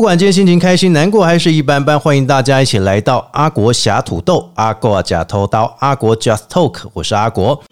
不管今天心情开心、难过还是一般般，欢迎大家一起来到阿国侠土豆、阿国假偷刀、阿国 Just Talk，我是阿国。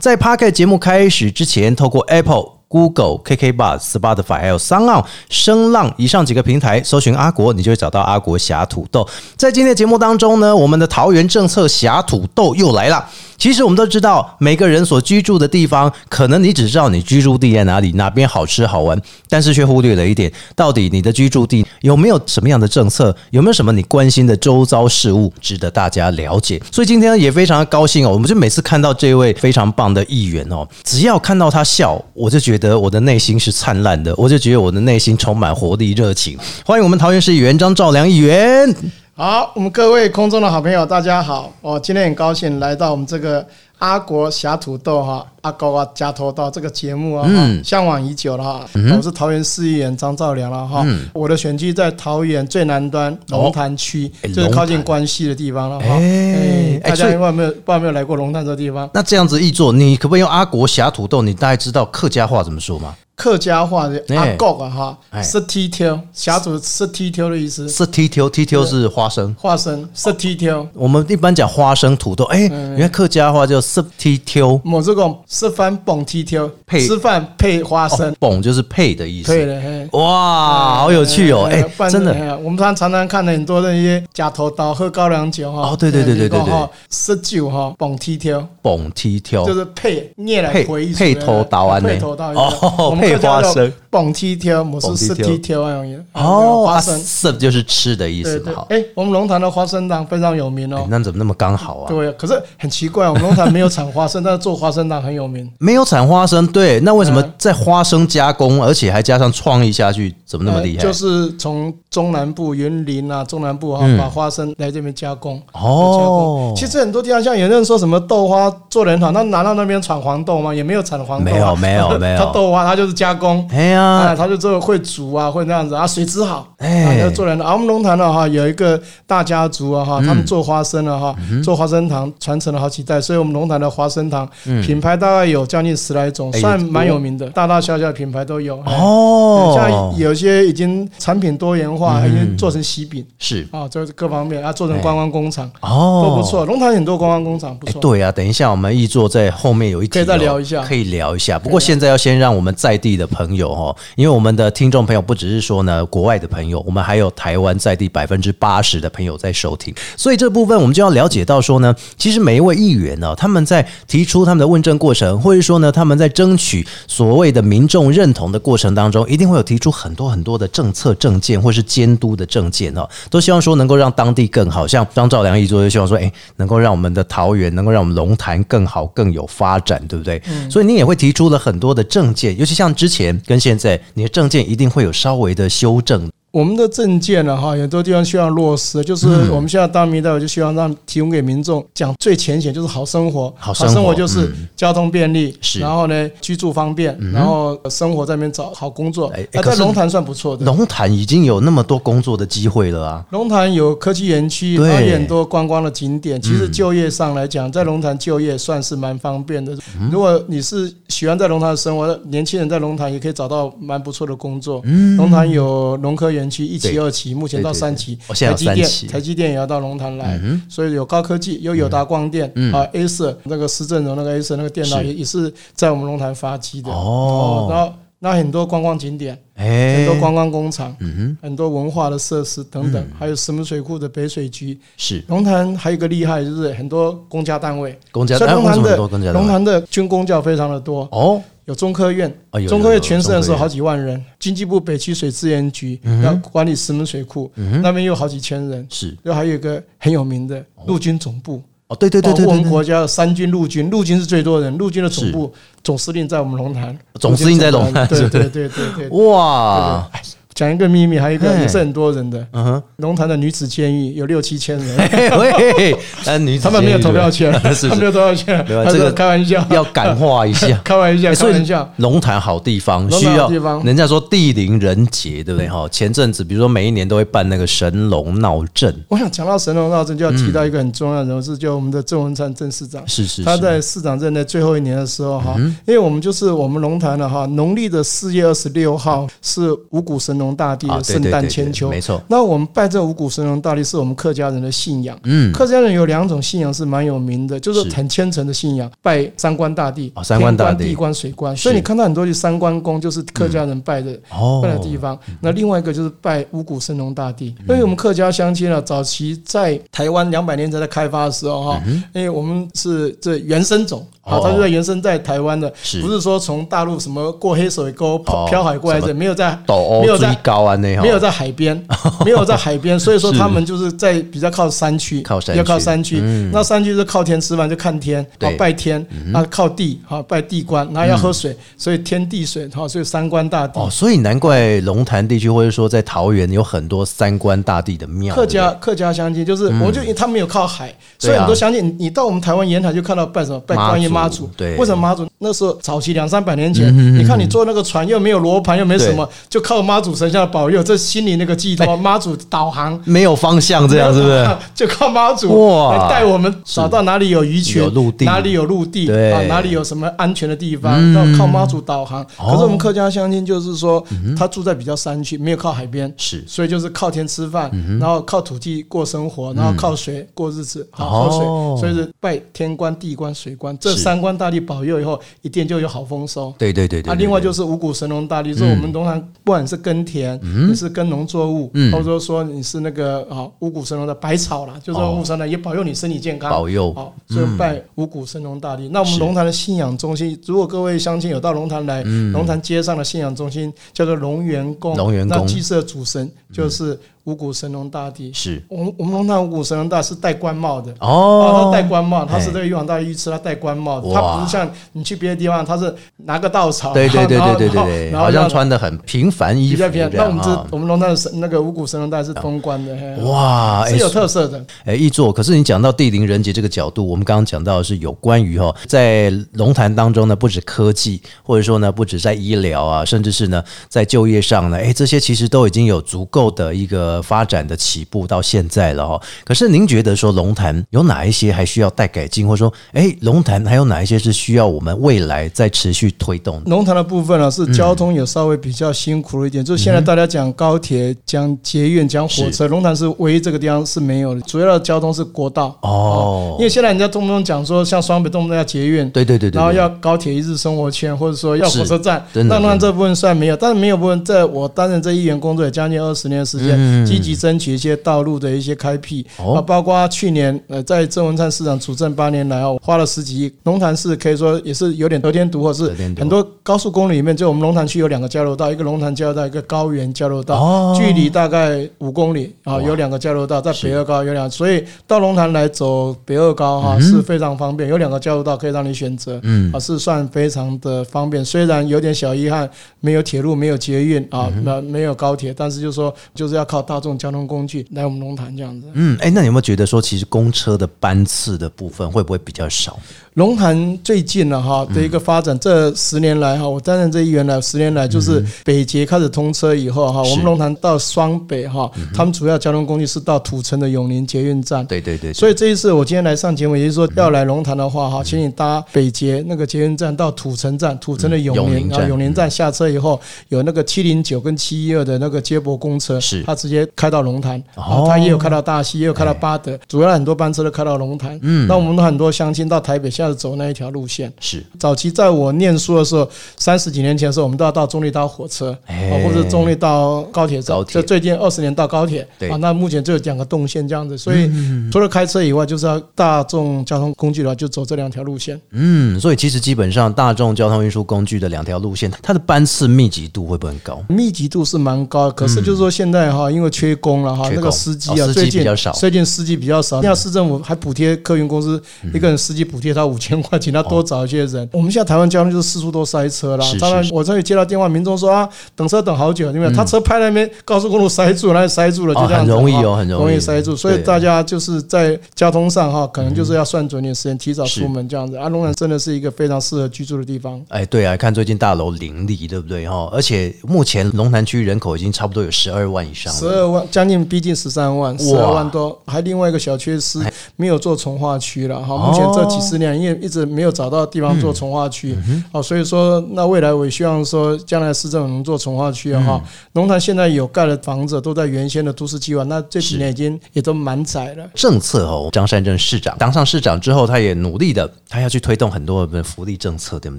在 p a r k 节目开始之前，透过 Apple、Google、KK Bus、Spotify 还有 s o n g 声浪以上几个平台搜寻阿国，你就会找到阿国侠土豆。在今天的节目当中呢，我们的桃园政策侠土豆又来了。其实我们都知道，每个人所居住的地方，可能你只知道你居住地在哪里，哪边好吃好玩，但是却忽略了一点，到底你的居住地有没有什么样的政策，有没有什么你关心的周遭事物，值得大家了解。所以今天，也非常高兴哦，我们就每次看到这位非常棒的议员哦，只要看到他笑，我就觉得我的内心是灿烂的，我就觉得我的内心充满活力、热情。欢迎我们桃园市议员张兆良议员。好，我们各位空中的好朋友，大家好！我今天很高兴来到我们这个阿国侠土豆哈，阿国啊加头道这个节目啊，嗯向往已久了哈。我是桃园市议员张兆良了哈，我的选区在桃园最南端龙潭区，哎就是靠近关西的地方了哈。哎哎，大家有没有不知道有没有来过龙潭这个地方？那这样子一做，你可不可以用阿国侠土豆？你大概知道客家话怎么说吗？客家话阿国啊哈哎，是踢挑，侠土是踢挑的意思，是 T T T 挑是花生。花生是踢挑。我们一般讲花生土豆，哎、嗯原来客家话叫 s T T 我这个吃饭蹦踢挑，配吃饭配花生，，蹦就是配的意思。对的。哇，好有趣哦！哎、真的，我们常常常看到很多那些假头刀喝高粱酒哈。哦对对对对对对哈，吃酒哈，蹦踢挑，蹦 T T 就是配念来配回忆配头刀啊配头刀哦我们配花生蹦踢挑，我是踢挑踢挑那种哦，啊花生。，sub 就是吃的意思嘛。哎，我们龙潭的花生糖非常有名哎哦。那怎么那么刚好啊？对，可是很奇怪，我们龙潭没有产花生，但是做花生糖很有名。没有产花生，对，那为什么嗯在花生加工，而且还加上创意下去，怎么那么厉害？呃就是从中南部云林啊，中南部哈、嗯把花生来这边加工。哦其实很多地方像有人说什么豆花做人好，那拿到那边产黄豆吗？也没有产黄豆、啊，没有没有没有 他豆花他就是加工。哎呀啊，，他就做会煮啊，会那样子啊，水质好，哎啊，要做人的。啊，我们龙潭的哈，有一个大家族啊哈，嗯他们做花生啊哈，做花生糖传承了好几代，所以我们龙潭的花生糖品牌大概有将近十来种，算蛮有名的，大大小小的品牌都有。哎哦，像有些已经产品多元化，已经做成喜饼是啊，就是各方面啊，做成观光工厂哦，都不错。龙潭很多观光工厂不哎，错。对啊，等一下我们易座在后面有一可以再聊一下可以聊一下。不过现在要先让我们在地的朋友因为我们的听众朋友不只是说呢国外的朋友，我们还有台湾在地百分之八十的朋友在收听，所以这部分我们就要了解到说呢，其实每一位议员呢，他们在提出他们的问政过程，或者说呢他们在争取所谓的民众认同的过程当中，一定会有提出很多很多的政策政见或是监督的政见哦，都希望说能够让当地更好。像张兆良一做就希望说，哎，能够让我们的桃园，能够让我们龙潭更好、更有发展，对不对？所以你也会提出了很多的政见，尤其像之前跟现，在你的证件一定会有稍微的修正。我们的证件呢，哈，很多地方需要落实，就是嗯我们现在当民代表就希望让提供给民众讲最浅显，就是好生活。好生活就是嗯交通便利，是然后呢居住方便，然后生活在那边找好工作哎在龙潭算不错的。龙潭已经有那么多工作的机会了啊！龙潭有科技园区，对嗯然后也很多观光的景点。其实就业上来讲，在龙潭就业算是蛮方便的。嗯如果你是喜欢在龙潭的生活，年轻人在龙潭也可以找到蛮不错的工作。龙潭有农科园区一期、二期，目前到三期台积电台积电也要到龙潭来，嗯所以有高科技，又有友达光电啊，A 社那个施正荣那个 A 社那个电脑也也是在我们龙潭发机的。哦。然后那很多观光景点。哎，很多观光工厂，嗯很多文化的设施等等，还有石门水库的北水区。是。龙潭还有一个厉害，就是很多公家单位，龙潭的龙潭的军工教非常的多，哦，有中科院哦有，中科院全省的时候好几万人，经济部北区水资源局嗯要管理石门水库，那边有好几千人，是。又还有一个很有名的陆军总部，哦，对对对我们国家的三军陆军，陆军是最多人，陆军的总部总司令在我们龙潭，总司令在龙潭对对对对对。哇，讲讲一个秘密，还有一个嘿。也是很多人的，嗯哼，龙潭的女子监狱有六七千人，嘿喂，但女子他们没有投票权，是他们没有投票权，没有这个开玩笑，要感化一下。开玩笑，开玩笑。龙潭好地方，需要地方。人家说地灵人杰，对不对？哈，前阵子比如说每一年都会办那个神龙闹阵，我想讲到神龙闹阵，就要提到一个很重要的人物，是就我们的郑文灿郑市长。是是是，他在市长任的最后一年的时候哈，因为我们就是我们龙潭的哈，农历的四月二十六号是五谷神农大帝啊的圣诞千秋，没错。那我们拜这五谷神农大帝是我们客家人的信仰。嗯，客家人有两种信仰是蛮有名的，就是是。很虔诚的信仰，拜三官大帝、哦三官大帝地官、水官。所以你看到很多去三官宫，就是客家人拜的哦。拜的地方。那另外一个就是拜五谷神农大帝，因为我们客家乡亲啊，早期在台湾两百年前在开发的时候哈，因为我们是这原生种啊，哦。它是在原生在台湾的，不是说从大陆什么过黑水沟哦漂海过来的，没有在没有在高啊那哈，没有在海边，没有在海边，所以说他们就是在比较靠山区，靠山比较靠山区。嗯。那山区是靠天吃饭，就看天，拜天，啊靠地，啊拜地官，然后要喝水，所以天地水，哈，所以三观大帝。哦，所以难怪龙潭地区或者说在桃园有很多三观大帝的庙，客家客家乡亲就是，我就他们有靠海，所以很多乡亲，你你到我们台湾沿海就看到拜什么拜观音妈祖，对。为什么妈祖？那时候早期两三百年前，你看你坐那个船又没有罗盘又没什么，就靠妈祖神像的保佑，这心里那个寄托，妈祖导航。没有方向这样是不是？就靠妈祖哇。带我们找到哪里有鱼群哪里有陆地啊，哪里有什么安全的地方，嗯。要靠妈祖导航。哦。可是我们客家乡亲就是说，他住在比较山区，没有靠海边，是。所以就是靠天吃饭，然后靠土地过生活，然后靠水过日子，好哦。喝水，所以是拜天官、地官、水官这是三官大帝保佑以后，一定就有好丰收。对对对对啊，另外就是五谷神农大帝，就是我们农场不管是耕田，你是耕农作物，嗯。或者说你是那个啊五谷神农的百草啦，就是五谷神农也保佑你身体健康，保佑。好，所以拜五谷神农大帝。那我们是。龙潭的信仰中心，如果各位乡亲有到龙潭来，龙潭街上的信仰中心叫做龙源宫，龙源宫。那祭祀的主神就是五谷神农大帝。是我们我们龙潭五谷神农大是戴官帽的。啊，哦他戴官帽，他是这个玉皇大帝御赐，他戴官帽他不是像你去别的地方，他是拿个稻草，对对对对对对对，好像穿的很平凡衣服这比较偏。那我们这。我们龙潭的神那个五谷神农大是通官的，哇，哎是有特色的。哎，易座，可是你讲到地灵人杰这个角度，我们刚刚讲到的是有关于哈，在龙潭当中呢，不止科技，或者说呢，不止在医疗啊，甚至是呢，在就业上呢，哎，这些其实都已经有足够的一个发展的起步到现在了哈。可是您觉得说龙潭有哪一些还需要待改进，或者说，哎，龙潭还有哪一些是需要我们未来再持续推动的？龙潭的部分呢，是交通也稍微比较辛苦了一点，就是现在大家讲高铁、讲捷运、讲火车，龙潭是唯一这个地方是没有的，主要的交通是国道。哦因，为现在人家动不动讲说，像双北动不动要捷运，对对对对，然后要高铁一日生活圈，或者说要火车站，真的真的那那这部分算没有，但是没有部分，在我担任这议员工作也将近二十年的时间，积极争取一些道路的一些开辟。啊，包括去年呃在郑文灿市长主政八年来哦，花了十几亿，龙潭市可以说也是有点得天独厚，是很多高速公路里面，就我们龙潭区有两个交流道，一个龙潭交流道，一个高原交流道，哦。距离大概五公里啊，有两个交流道，在北二高有两，所以到龙潭来走北二高哈是非常方便，有两个交流道可以让你选择，嗯。啊是算非常的方便。虽然有点小遗憾，没有铁路，没有捷运啊，那没有高铁，但是就是说就是要靠大众交通工具来我们龙潭这样子。嗯，哎，那你有没有觉得说，其实公车的班次的部分会不会比较少？龙潭最近了哈的一个发展，这十年来哈，我担任这一员来十年来，就是北捷开始通车以后哈，是。我们龙潭到双北哈，他们主要交通工具是到土城的永宁捷运站。对对对，所以这一次我今天来上节目，也就是说要来龙潭的话哈，请你搭北捷那个捷运站到土城站，土城的永宁，永宁站。然后永宁站下车以后有那个七零九跟七一二的那个接驳公车，是。它直接开到龙潭，哦啊，它也有开到大溪，也有开到巴德，主要很多班车都开到龙潭。嗯那我们很多乡亲到台北下次走那一条路线。是早期在我念书的时候，三十几年前的时候，我们都要到中立搭火车，哎啊，或者中立到高铁站。就最近二十年到高铁，对啊，那目前就有两个动线这样子，所以除了开车以外，就是要大众交通工具的话，就走这两条路线。嗯，所以其实基本上大众交通运输工具的两条路线，它的班次密集度会不会很高？密集度是蛮高，可是就是说现在哈，因为缺工了哈，那个司机啊，最近比较少最近司机比较少。那市政府还补贴客运公司一个人司机补贴他五千块，请他多找一些人。我们现在台湾交通就是四处都塞车啦是，当然是我这里接到电话，民众说啊，等车等好久，因为他车拍那边高速公路塞住，那就塞住了，就这样很容易哦很容易塞住，所以大家就是在交通上哈，可能就是要算准点时间，提早出门这样子。啊，龙潭真的是一个非常适合居住的地方。哎，对啊，看最近大楼林立，对不对哈？而且目前龙潭区人口已经差不多有十二万以上了。十二万，将近逼近十三万，十二万多，还另外一个小缺失哎，没有做从化区了哈。哦目前这几十年因为一直没有找到地方做从化区，嗯好，所以说那未来我也希望说，将来市政府能做从化区嗯哈。龙潭现在有盖的房子都在原先的都市计划，那这几年已经也都满载了。政策哦，张善政市长当上市长之后，他也努力的，他要去推动很多的福利政策，对不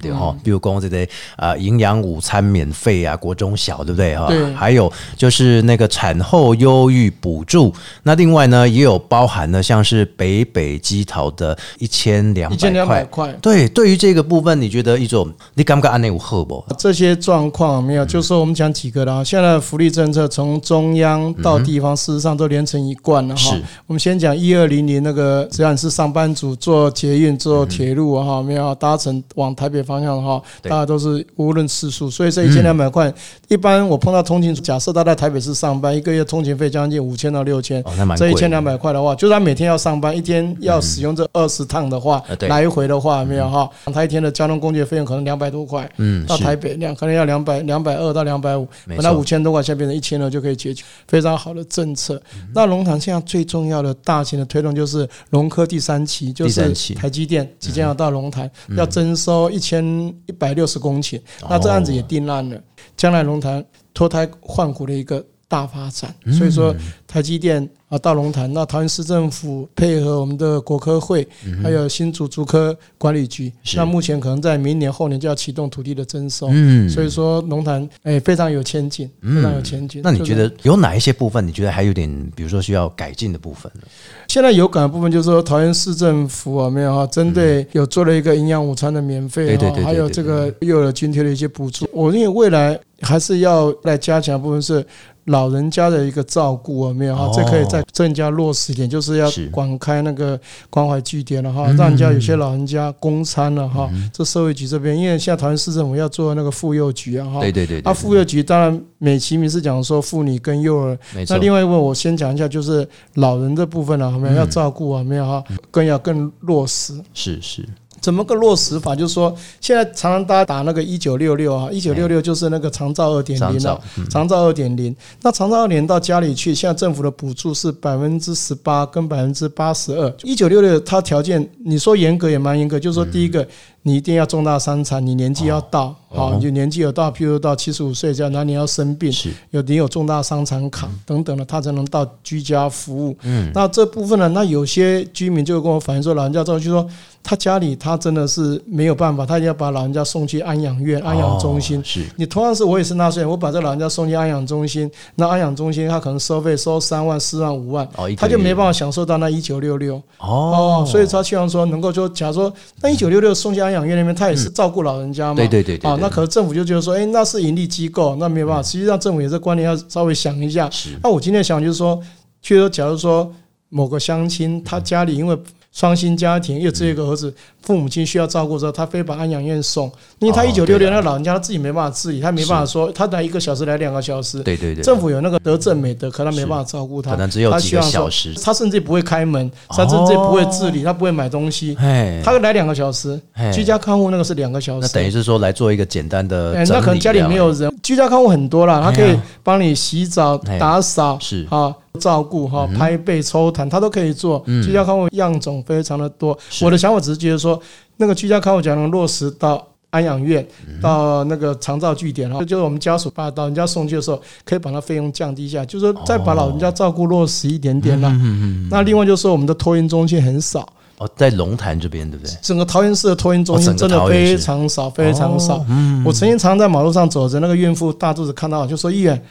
对哈？比如讲这些啊，营养午餐免费啊，国中小，对不对哈？还有就是那个产后忧郁补助，那另外呢，也有包含了像是北北基桃的一千两百块。对，对于这个部分，你觉得一种你敢不敢按内有好不？这些状况没有，就是说我们讲几个了啊。现在的福利政策从中央到地方，事实上都连成一贯了哈。我们先讲一二零零那个，只要你是上班族，做捷运、做铁路啊哈，没有搭乘往台北方向的话，大家都是无论次数，所以这一千两百块，一般我碰到通勤，假设他在台北市上班，一个月通勤费将近五千到六千这一千两百块的话，就是他每天要上班，一天要使用这二十趟的话来回的话没有哈，他一天的交通工具费用可能两百多块。嗯，到台北两可能要两百两百二到两百五，本来五千多块，现在变成一千了就可以解决，非常好的政策。嗯。那龙潭现在最重要的大型的推动就是龙科第三期，就是台积电即将要到龙潭，要征收一千一百六十公顷，那这案子也定案了，将来龙潭脱胎换骨的一个。大发展，所以说台积电啊大龙潭，那桃园市政府配合我们的国科会，还有新竹竹科管理局，那目前可能在明年后年就要启动土地的征收，嗯所以说龙潭哎非常有前景，非常有前景。那你觉得有哪一些部分，你觉得还有点，比如说需要改进的部分呢？现在有感的部分就是说，桃园市政府啊，没有哈，针对有做了一个营养午餐的免费对对对还有这个幼儿津贴的一些补助。我认为未来还是要来加强部分是。老人家的一个照顾啊，没有哈哦，这可以再更加落实一点，就是要广开那个关怀据点了哈，嗯让人家有些老人家公餐了哈。这社会局这边，因为现在桃园市政府要做那个妇幼局啊哈，对对对对啊，妇幼局当然美其名是讲说妇女跟幼儿，那。另外一位我先讲一下，就是老人这部分啊，有没有要照顾啊？没有哈，更要更落实。是是，怎么个落实法？就是说，现在常常大家打那个一九六六啊，一九六六就是那个长照二点零啊长照，嗯长照二点零。那长照二点到家里去，现在政府的补助是百分之十八跟百分之八十二。一九六六它条件，你说严格也蛮严格，就是说第一个。你一定要重大伤残，你年纪要到，嗯哦好，你年纪有到，譬如到七十五岁这样，那你要生病，是。有你有重大伤残卡等等的，他才能到居家服务。嗯，那这部分呢，那有些居民就跟我反映说，老人家之后就说，他家里他真的是没有办法，他要把老人家送去安养院、安养中心。哦。是。你同样是我也是纳税人，我把这老人家送去安养中心，那安养中心他可能收费收三万、四万、五万，哦，他就没办法享受到那一九六六。哦。哦，所以他希望说能够就假如说那一九六六送去安养院那边，他也是照顾老人家嘛，对对对对啊，那可能政府就觉得说，哎，那是盈利机构，那没有办法。实际上政府也是观念要稍微想一下。是那我今天想就是说，譬如说，假如说某个乡亲他家里因为双薪家庭，又只有一个儿子，父母亲需要照顾的时候，他非把安养院送，因为他哦一九六六那老人家他自己没办法自理，他没办法说他来一个小时来两个小时。对对对，政府有那个德政美德，可他没办法照顾他，可能只有几个小时。他甚至不会开门，他甚至不会自理，他不会买东西，哎，他来两个小时，居家看护那个是两个小时，那等于是说来做一个简单的那可能家里没有人，居家看护很多啦，他可以帮你洗澡、哎打扫，是。啊，照顾哈、拍背、抽痰，他都可以做。嗯居家康复样种非常的多。我的想法只是觉得说，那个居家康复假如能落实到。安养院嗯到那个长照据点哈，就是我们家属把老人家送去的时候，可以把它费用降低一下，就是说再把老人家照顾落实一点点啦。嗯那另外就是说，我们的托运中心很少，哦，在龙潭这边对不对？整个桃园市的托运中心真的非常少，非常少。哦嗯我曾经常在马路上走着，那个孕妇大肚子看到，就说：“议员，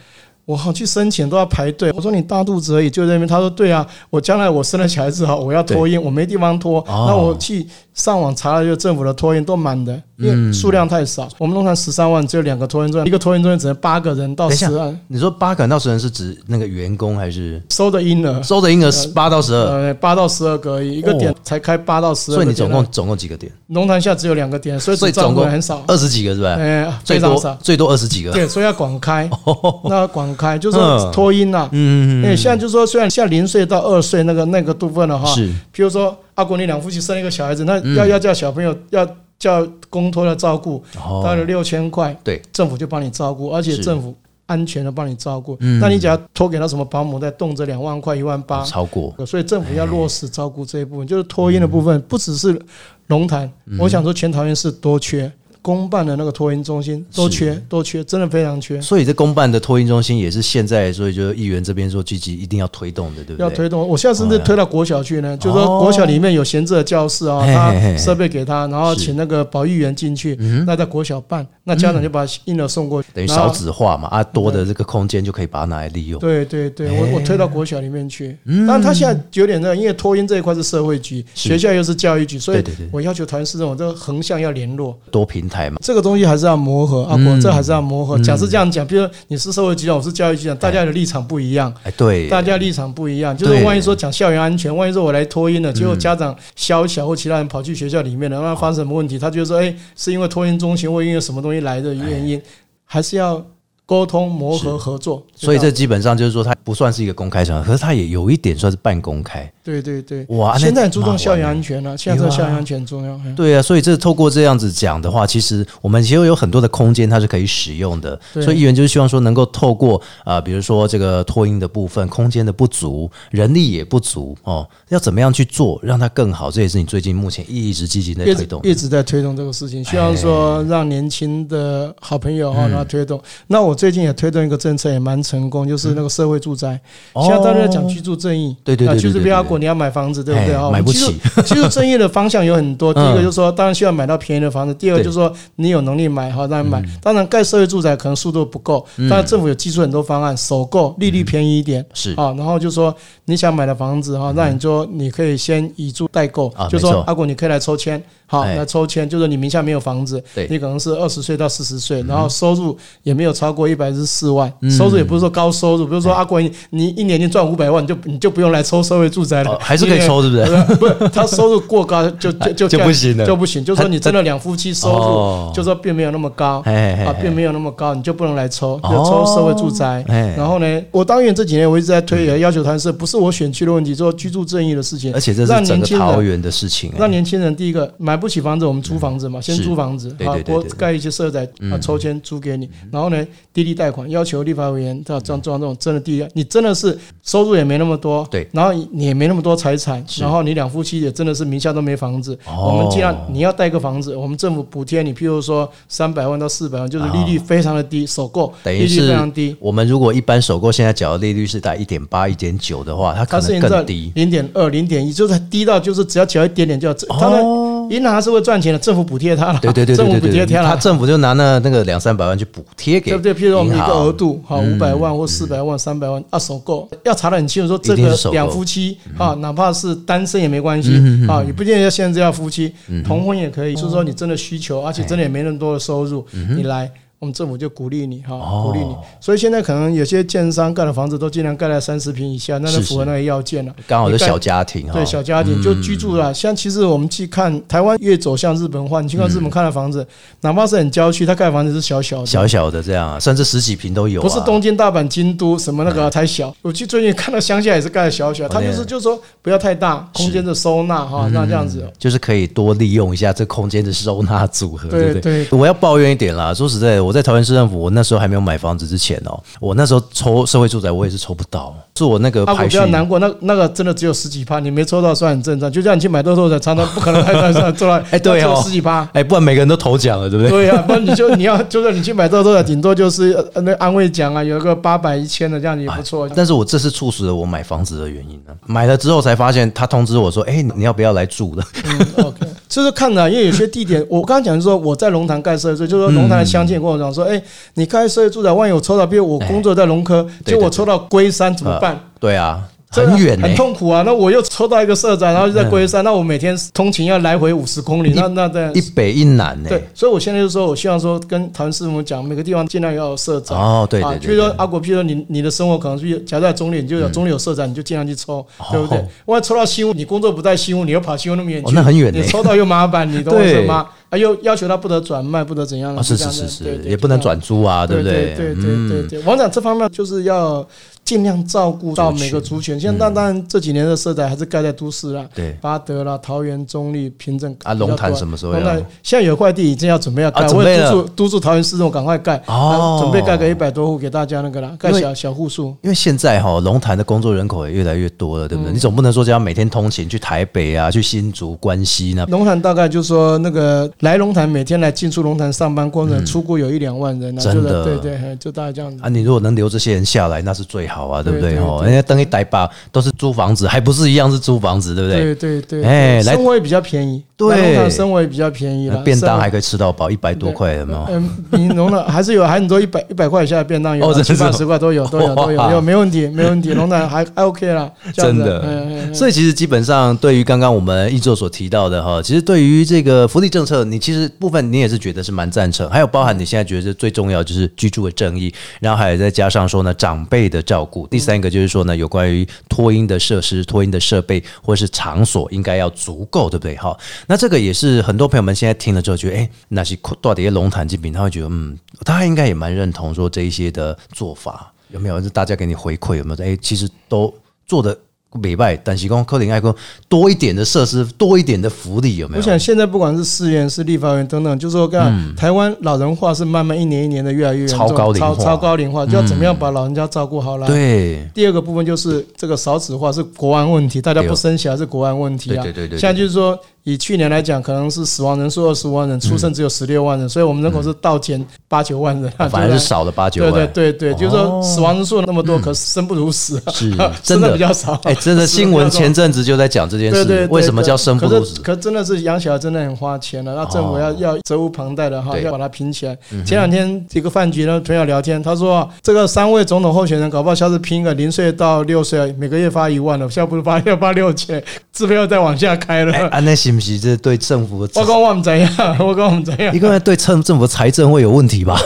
我好去申请都要排队。”我说：“你大肚子而已，就在那边。”他说：“对啊，我将来我生了小孩子哈，我要托婴，我没地方托。哦那我去上网查了，就政府的托婴都满的。因为数量太少。我们龙潭十三万只有两个托运中心，一个托运中心只能八个人到十二，你说八个人到十人是指那个员工还是收的婴儿收的婴儿是八到十二？呃八到十二个而已，一个点哦才开八到十二。所以你总共总共几个点？龙潭下只有两个点，所以所以总共很少，二十几个是吧？哎，最多。最多二十几个。对，所以要广开，那广开就是托婴呐。嗯，因为现在就是说，虽然现在零岁到二岁那个那个部分的话，是譬如说阿国你两夫妻生一个小孩子，那嗯要要叫小朋友要叫公托来照顾，大概哦，六千块，对，政府就帮你照顾，而且政府安全的帮你照顾。嗯。那你只要托给他什么保姆，再动辄两万块、一万八，超过。所以政府要落实照顾这一部分，就是托婴的部分，不只是龙潭，嗯。我想说全桃园市多缺。公办的那个托婴中心都缺，都缺，真的非常缺。所以这公办的托婴中心也是现在，所以就是议员这边说积极一定要推动的，对不对？要推动，我现在甚至推到国小去呢，就是说国小里面有闲置的教室啊，他设备给他，然后是。请那个保育员进去，那在国小办，那家长就把婴儿送过去，等于少子化嘛，啊，多的这个空间就可以把它拿来利用。对对对，哎我我推到国小里面去，但他现在有点那个，因为托婴这一块是社会局，是。学校又是教育局，所以我要求桃园市政府这个横向要联络，多平台嘛，这个东西还是要磨合，阿嗯这还是要磨合。假设这样讲，比如说你是社会局长，我是教育局长，大家的立场不一样。哎，对，大家立场不一样，就是万一说讲校园安全，万一说我来托婴了，结果家长消小或其他人跑去学校里面了，那发生什么问题？他就说，哎，是因为托婴中心或因为什么东西来的原因，还是要沟通、磨合、合作。所以这基本上就是说，它不算是一个公开场合，可是它也有一点算是半公开。对对对，哇，现在很注重校园安全了，现在这个校园安全很重要。嗯对啊，所以这透过这样子讲的话，其实我们其实有很多的空间它是可以使用的。所以议员就是希望说，能够透过啊、呃比如说这个托婴的部分，空间的不足，人力也不足哦，要怎么样去做，让它更好？这也是你最近目前一直积极在推动。一直在推动这个事情，希望说让年轻的好朋友哈，让他推动。那我最近也推动一个政策，也蛮成功，就是那个社会住宅。现在大家在讲居住正义，对对对对啊居住对对比如果你要买房子，对不对啊？买不起居住正义的方向有很多，第一个就是说，当然需要买到便宜的房子；第二个就是说，你有能力买哈，当然买。当然盖社会住宅可能速度不够，当然政府有提出很多方案，首购利率便宜一点。是啊，然后就说你想买的房子哈，那你就你可以先以租代购啊，就说阿果你可以来抽签，好哎。来抽签，就是你名下没有房子对，你可能是二十岁到四十岁，嗯。然后收入也没有超过一百十四万，收入也不是说高收入，比如说阿国你你一年就赚五百万，你就你就不用来抽社会住宅了。哦，还是可以抽，是不是？不是，他收入过高就就就 就不行了。就不行。就说你真的两夫妻收哦。入，就说并没有那么高啊，并没有那么高，你就不能来抽，就哦抽社会住宅。哎然后呢，我当院这几年我一直在推，也要求谈是不是我选区的问题，做居住正义的事情，而且这是整个。桃园的事情、哎。让年轻人第一个买不起房子，我们租房子嘛，先租房子啊多盖一些社宅啊，抽签租给你。然后呢，滴滴贷款，要求立法委员要这样做这种真的第一，你真的是收入也没那么多，对然后你也没那么多财产，然后你两夫妻也真的是名下都没房子。哦我们既然你要贷个房子，我们政府补贴你，譬如说三百万到四百万，就是利率非常的低，首购利率非常低。我们如果一般首购现在缴的利率是在一点八、一点九的话，它可能更低。零点二、零点一，就是低到就是只要缴一点点就要。当然，银行还是会赚钱的，政府补贴它了。哦对对对政府补贴它了。他政府就拿那那个两三百万去补贴给对不对？譬如说我们一个额度，好五百万或四百万、三百万啊，首购要查得很清楚，说这个两夫妻啊，哪怕是单身也没关系啊，也不见得要限制要夫妻，同婚也可以。就是说你真的需求，而且真的也没那么多的收入，你来。我们政府就鼓励你哈，哦鼓励你。所以现在可能有些建商盖的房子都尽量盖在三十平以下，那是符合那个要件了。刚好是小家庭哈对，小家庭就居住了。像其实我们去看台湾越走向日本化，你去看日本看的房子，哪怕是很郊区，他盖的房子是小小的，小小的这样啊，甚至十几平都有啊。不是东京、大阪、京都什么那个才小。我去最近看到乡下也是盖的小小，他就哦是就是说不要太大，空间的收纳哈，那这样子。就是可以多利用一下这空间的收纳组合，对对不对？对我要抱怨一点啦，说实在的，我在桃园市政府，我那时候还没有买房子之前哦，我那时候抽社会住宅，我也是抽不到，是我那个啊，我排序不要难过，那那个真的只有十几趴，你没抽到算很正常。就像你去买豆豆的，常常不可能太太算做到，哎对哦那只有十几趴。哎，不然每个人都头奖了，对不对？对呀、不然你就你要就算你去买豆豆的，顶多就是呃那安慰奖啊，有一个八百一千的这样也不错。但是我这是促使了我买房子的原因呢、买了之后才发现，他通知我说：“哎、你要不要来住了 嗯，OK，就是看的，因为有些地点，我刚刚讲就是说我在龙潭盖社会住，就是说龙潭的乡亲跟我讲说，哎、你盖社会住宅，万一我抽到，比如我工作在龙科，对就我抽到龟山怎么办？？”对啊，这很远呢很痛苦啊。那我又抽到一个社长，然后就在龟山，那我每天通勤要来回五十公里，那那对一北一南呢。对，所以我现在就说，我希望说跟台湾师傅讲，每个地方尽量要有社长。哦对对啊，对对比如说阿国，譬如说你你的生活可能是，假如在中立，你就有中立有社长，你就尽量去抽，对不对哦？万一抽到西屋，你工作不在西屋，你又跑西屋那么远哦，那很远呢你抽到又麻烦，你懂我意思吗？啊，又要求他不得转卖，不得怎样啊，是这样是是是，的对对也不能转租啊，对不对？对？对对对对对，王长这方面就是要尽量照顾到每个族群。现在当当然这几年的社宅还是盖在都市啦，对。巴德啦、桃园、中立、平镇啊龙潭什么时候要？龙潭现在有块地已经要准备要盖，我督促督促桃园市政府赶快盖，哦。啊准备盖个一百多户给大家那个啦，盖小小户数。因为现在哈龙潭的工作人口也越来越多了，对不对？你总不能说这样每天通勤去台北啊，去新竹、关西那龙潭大概就是说那个来龙潭每天来进出龙潭上班工人，出过有一两万人啊，真的。就是对对，就大概这样子。啊，。你如果能留这些人下来，那是最好啊，对不对？哦，人家登一台吧都是租房子，还不是一样是租房子，对不对？对对对，哎来生活也比较便宜，对生活也比较便宜了，便当还可以吃到饱，一百多块，有没有？嗯，你龙潭还是有，还很多一百一百块以下的便当有七八十块都有，都有都有，哇有没问题，没问题。龙潭还还 OK 啦，真的所以其实基本上，对于刚刚我们易座所提到的哈，其实对于这个福利政策，你其实部分你也是觉得是蛮赞成，还有包含你现在觉得最重要就是居住的正义，然后还有再加上说呢长辈的照第三个就是说呢有关于托音的设施、托音的设备或是场所应该要足够，对不对？哈，那这个也是很多朋友们现在听了之后觉得，哎，那些到底龙潭精品，他会觉得嗯，他应该也蛮认同说这一些的做法，有没有？是大家给你回馈有没有？哎，其实都做的。美败，但是讲可能爱工多一点的设施，多一点的福利，有没有？我想现在不管是市院、是立法院等等，就是说，看台湾老人化是慢慢一年一年的越来越超高龄化嗯超超高龄化，就要怎么样把老人家照顾好了。对第二个部分就是这个少子化是国安问题，大家不生小孩是国安问题啊。对对对现在就是说，以去年来讲，可能是死亡人数二十万人，出生只有十六万人，所以我们人口是倒减八九万人啊，反而是少了八九对万。对对对，就是哦说死亡人数那么多，可是生不如死啊，是 真的的比较少。哎，真的新闻 前阵子就在讲这件对对对，，事为什么叫生不如死？可真的是养小孩真的很花钱了，那政府要哦要责无旁贷的哈，要把它拼起来。前两天一个饭局呢，朋友聊天，他说这个三位总统候选人搞不好下次拼个零岁到六岁，每个月发一万了，现在不是发要发六千，支票要再往下开了。哎，啊，那是不是这对政府的我讲我们怎样，我讲我们怎样一。个对政政府财政会有问题吧？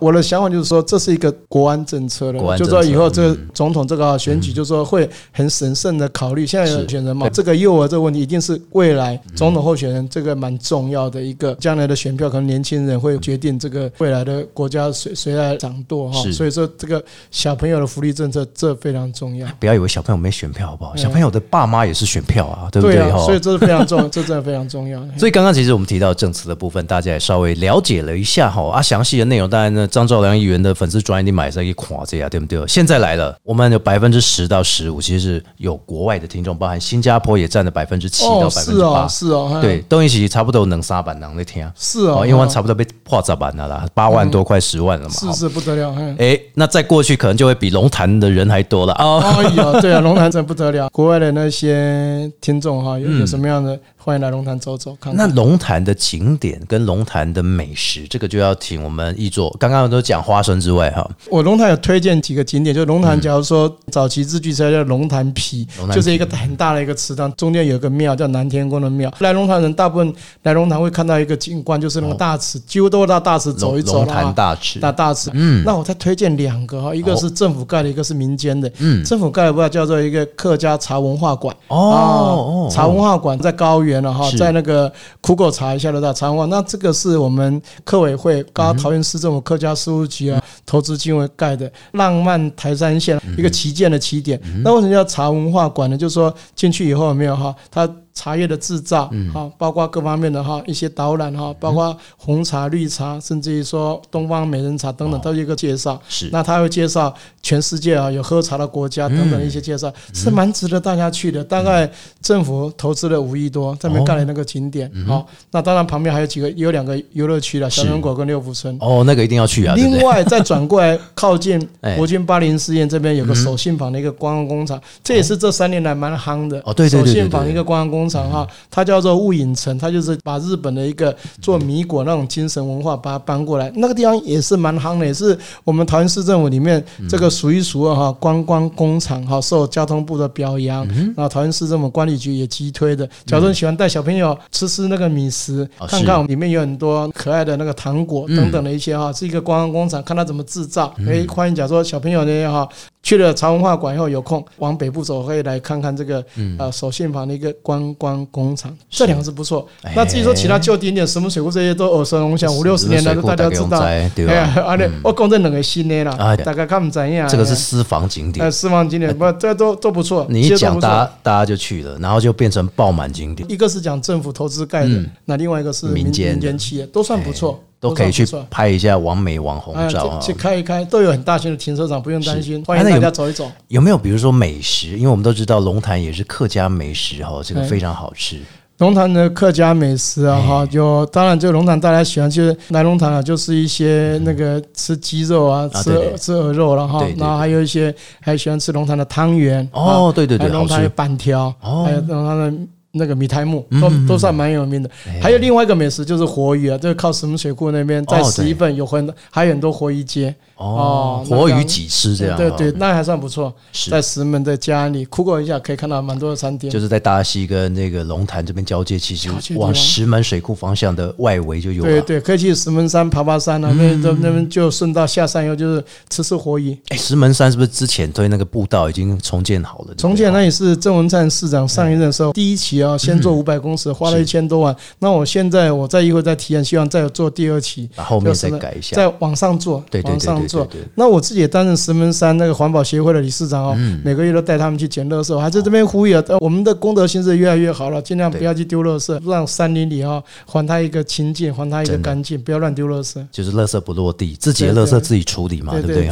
我的想法就是说，这是一个国安政策了，就说以后这个总统这个选举，就是说会很审慎的考虑。现在有选人嘛，这个幼儿这个问题一定是未来总统候选人这个蛮重要的一个，将来的选票可能年轻人会决定这个未来的国家谁谁来掌舵哈是。所以说，这个小朋友的福利政策这非常重要。不要以为小朋友没选票好不好？小朋友的爸妈也是选票啊，对不对？啊，哈所以这是非常重要，这真的非常重要。所以刚刚其实我们提到政策的部分，大家也稍微了解了一下哈啊，详细的内容当然呢，张兆良议员的粉丝专业你买上一垮这样对不对？现在来了，我们有百分之十到十五，其实是有国外的听众，包含新加坡也占了百分之七到哦，百分之八是哦，。对，，东一起差不多能三万人在听，是哦，因为差不多被破砸板了啦，八万多快十万了嘛。是是不得了，嘿。哎，那再过去可能就会比龙潭的人还多了哦。哎呀，对啊，龙潭真不得了。国外的那些听众哈，有有什么样的，欢迎来龙潭走走看看。那龙潭的景点跟龙潭的美食，这个就要请我们易座。刚刚都讲花生之外，哈，我龙潭有推荐几个景点，就龙潭，假如说早期日据时代叫龙潭皮就是一个很大的一个池塘，中间有一个庙叫南天宫的庙。来龙潭人大部分来龙潭会看到一个景观，就是那个大池，几乎都会到大池走一走龙潭。大池，大大池，嗯，那我再推荐两个哈，一个是政府盖的，一个是民间的。嗯，政府盖的不叫做一个客家茶文化馆哦哦啊茶文化馆在高原了哈，在那个酷狗查一下得到茶文化。那这个是我们客委会、刚刚桃园市政府客家事务局啊投资经费盖的浪漫台山县一个旗舰的起点。那为什么叫茶文化馆呢？就是说进去以后有没有哈，它茶叶的制造，哈，包括各方面的哈一些导览哈，包括红茶、绿茶，甚至于说东方美人茶等等，都有一个介绍。是那他会介绍全世界啊有喝茶的国家等等一些介绍，是蛮值得大家去的。大概政府投资了五亿多，在那边盖了那个景点。好，那当然旁边还有几个有两个游乐区了，小人国跟六福村。哦，那个一定要去啊？另外再转过来靠近 哎国军巴林试验这边有个手信坊的一个观光工厂，这也是这三年来蛮夯的。哦对对对对手信坊一个观光工工厂哈，它叫做雾隐城，它就是把日本的一个做米果那种精神文化把它搬过来，那个地方也是蛮夯的，也是我们桃园市政府里面这个数一数二哈观光工厂哈，受交通部的表扬，然后桃园市政府管理局也激推的。假如你喜欢带小朋友吃吃那个米食，哦看看里面有很多可爱的那个糖果等等的一些哈，是一个观光工厂，看它怎么制造。哎，欢迎假如说小朋友呢哈。去了茶文化馆以后，有空往北部走，可以来看看这个呃手信旁的一个观光工厂，这两个是不错。那至于说其他旧景点，什么水库这些都耳熟能详，五六十年来都大家都知道。哎对啊对，我讲这两个新的啦哎，大概看不怎样。这个是私房景点。呃，私房景点，不，这都都不错。你一讲，大家大家就去了，然后就变成爆满景点，一个是讲政府投资盖的，那另外一个是民民间民间企业，都算不错，都可以去拍一下完美网红哎，照啊去。去开一开，都有很大型的停车场，不用担心。欢迎大家走一走。有没有比如说美食？因为我们都知道龙潭也是客家美食哈，这个哎非常好吃。龙潭的客家美食啊，哈，就当然就龙潭大家喜欢，就是来龙潭啊，就是一些那个吃鸡肉啊，吃吃鹅肉了哈然后还有一些还喜欢吃龙潭的汤圆哦啊对对对龙潭的板条，哦嗯还有龙潭的。那个米苔木都都算蛮有名的，哎。还有另外一个美食就是活鱼啊，就是靠石门水库那边在十一份有很多，还有很多活鱼街哦，活鱼几吃这样？对对，哦，那还算不错。是在石门的家里酷过一下，可以看到蛮多的餐厅。就是在大溪跟那个龙潭这边交界，其实往石门水库方向的外围就有了。对对，可以去石门山爬爬山啊，那那那边就顺道下山以后就是吃吃活鱼。哎，石门山是不是之前对那个步道已经重建好了？重建那也是郑文灿市长上一任的时候，第一期啊，先做五百公尺，花了一千多万。那我现在我在一会再提案，希望再做第二期，把后面再改一下。再往上做，对对对往上做对对对。那我自己也担任石门山那个环保协会的理事长哦，嗯每个月都带他们去捡垃圾，还在这边呼吁啊，呃我们的公德心是越来越好了，尽量不要去丢垃圾，让山林里哈还它一个清净，还它一个干净，不要乱丢垃圾。就是垃圾不落地，自己的垃圾自己处理嘛，对不对？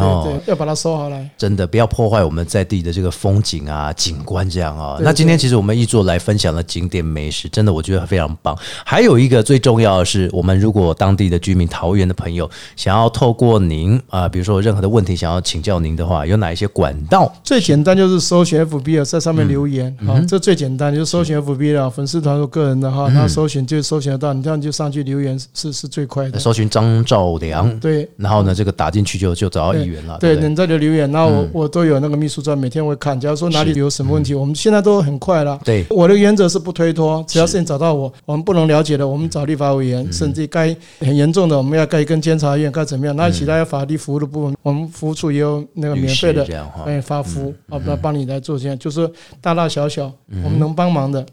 要把它收好来。真的不要破坏我们在地的这个风景啊、景观这样啊。对那今天其实我们一座来分享的景点美食，真的我觉得非常棒。还有一个最重要的是，我们如果当地的居民、桃园的朋友想要透过您啊、比如说有任何的问题想要请教您的话，有哪一些管道？最简单就是搜寻 FB 啊，在上面留言这最简单，就是搜寻 FB 了粉丝团或个人的哈，嗯那搜寻就搜寻得到，你这样就上去留言是是最快的。搜寻张兆良，对然后呢，这个打进去就就找到议员了，对？你在留留言，然后我我都有那个秘书专，每天会看。假如说哪里有什么问题，我们现在都很快了。对我的原则是不推脱，只要是你找到我，我们不能了解的，我们找立法委员，甚至该很严重的，我们要该跟监察院该怎么样。那其他要法律服务的部分，我们服务处也有那个免费的师这样哈哎发服务啊，帮帮你来做这样，就是大大小小我们能帮忙的，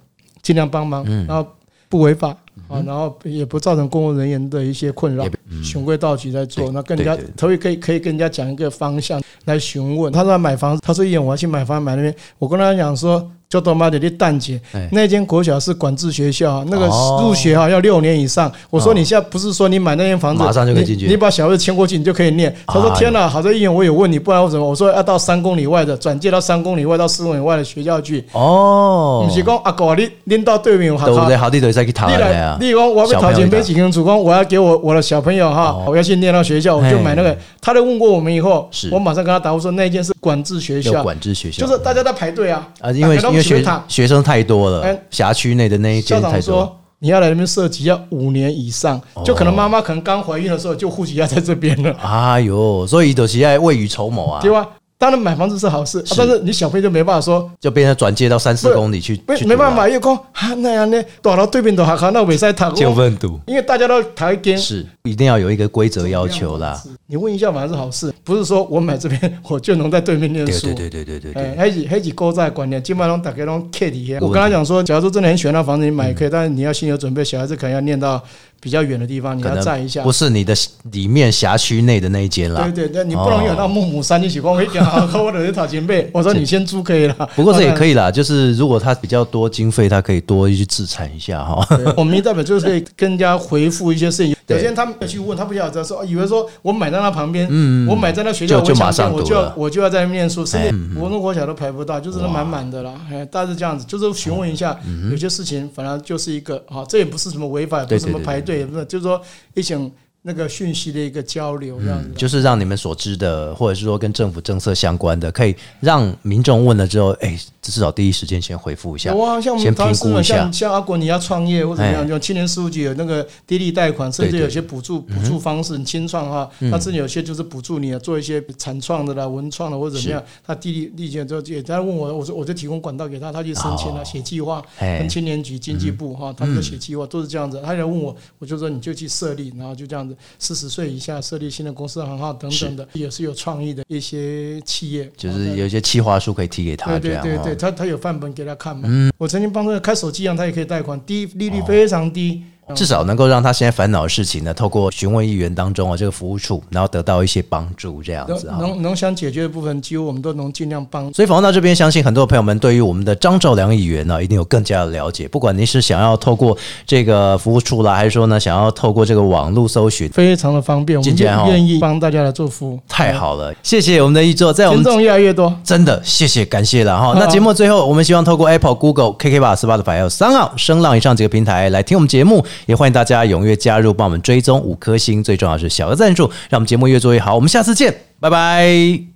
尽量帮忙，然后不违法。啊，然后也不造成公务人员的一些困扰，循规蹈矩在做，那跟人家对对可以可以跟人家讲一个方向来询问。他说要买房子，他说一眼我要去买房买那边，我跟他讲说。就他妈的你蛋姐哎，那间国小是管制学校，那个哦入学啊要六年以上。我说你现在不是说你买那间房子马上就可以进去你你把小孩子牵过去你就可以念。他说哎天哪，好在医院我有问你，不然我怎么？我说要到三公里外的转介到三公里外到四公里外的学校去。哦不，是讲阿哥，你拎到对面有学校对不对？好地都在去讨你来论的啊，。你讲我要讨钱没几根主公，我要给我我的小朋友哈哦，我要去念到学校，我就买那个。他都问过我们以后，我马上跟他答复说那间是管制学校，管制学校，就是大家在排队啊因为学他学生太多了哎，辖区内的那一校间太说。你要来那边设籍要五年以上，哦就可能妈妈可能刚怀孕的时候就户籍要在这边了，哎呦，所以都是在未雨绸缪啊，对吧？当然买房子是好事，啊但是你小朋友就没办法说，就变成转借到三四公里去，没没办法，因为讲啊那样呢，躲到对面都学校那未使读，就问读因为大家都抬间，是一定要有一个规则要求啦。你问一下反而是好事，不是说我买这边我就能在对面念书。对对对对对对哎，对，还是还是购债观念，基本上大家拢 K 底下。我跟他讲说，假如说真的很喜欢那房子，你买可以，但是你要心有准备，小孩子可能要念到比较远的地方，你要站一下不。是你的里面辖区内的那一间啦对。对对，你不能有那木木山，你喜欢我一讲好，我的是讨钱背。我说你先租可以了，不过这也可以。啦，就是如果他比较多经费，他可以多去自产一下哈。我们民代表就是可以跟人家回复一些事情。对有些人他们去问，他不晓得说，哦以为说我买在那旁边，我买在那学校，就马上我就要我就要在那边念书，甚至嗯国小都排不到，就是那满满的啦。哎，大致这样子，就是询问一下，有些事情反正就是一个啊，这也不是什么违法，也不是什么排队，也不是，就是说一种那个讯息的一个交流这样子。就是让你们所知的，或者是说跟政府政策相关的，可以让民众问了之后，哎，至少第一时间先回复一下有，啊，像我们台湾师们，评估一下。像。像阿国你要创业或怎么哎。样，就青年事务局有那个低利贷款，甚至有些补助补助方式，你清创哈，它甚至有些就是补助你啊，做一些产创的啦、文创的或者怎么样，他低利利息就也在问我，我说我就提供管道给他，他去申请哦。啊，写计划，哎跟青年局、经济部哈，他们都写计划，都是这样子。他来问我，我就说你就去设立，然后就这样子，四十岁以下设立新的公司行号等等的，也是有创意的一些企业，就是有一些企划书可以提给他，对这样哦对对对，他他有范本给他看嘛。我曾经帮他开手机一样，他也可以贷款，低利率非常低。至少能够让他现在烦恼的事情呢，透过询问议员当中啊这个服务处，然后得到一些帮助，这样子啊。能能能想解决的部分，几乎我们都能尽量帮。所以访问到这边，相信很多朋友们对于我们的张兆良议员呢，一定有更加的了解。不管您是想要透过这个服务处啦，还是说呢，想要透过这个网络搜寻，非常的方便，我们今天哦愿意帮大家来做服务。太好了，谢谢我们的易座，在我们听众越来越多，真的谢谢感谢了哈。那节目最后，我们希望透过 Apple、Google、KK 吧、Spotify 还有三浪、声浪以上几个平台来听我们节目，也欢迎大家踊跃加入，帮我们追踪五颗星，最重要是小额赞助，让我们节目越做越好。我们下次见，拜拜。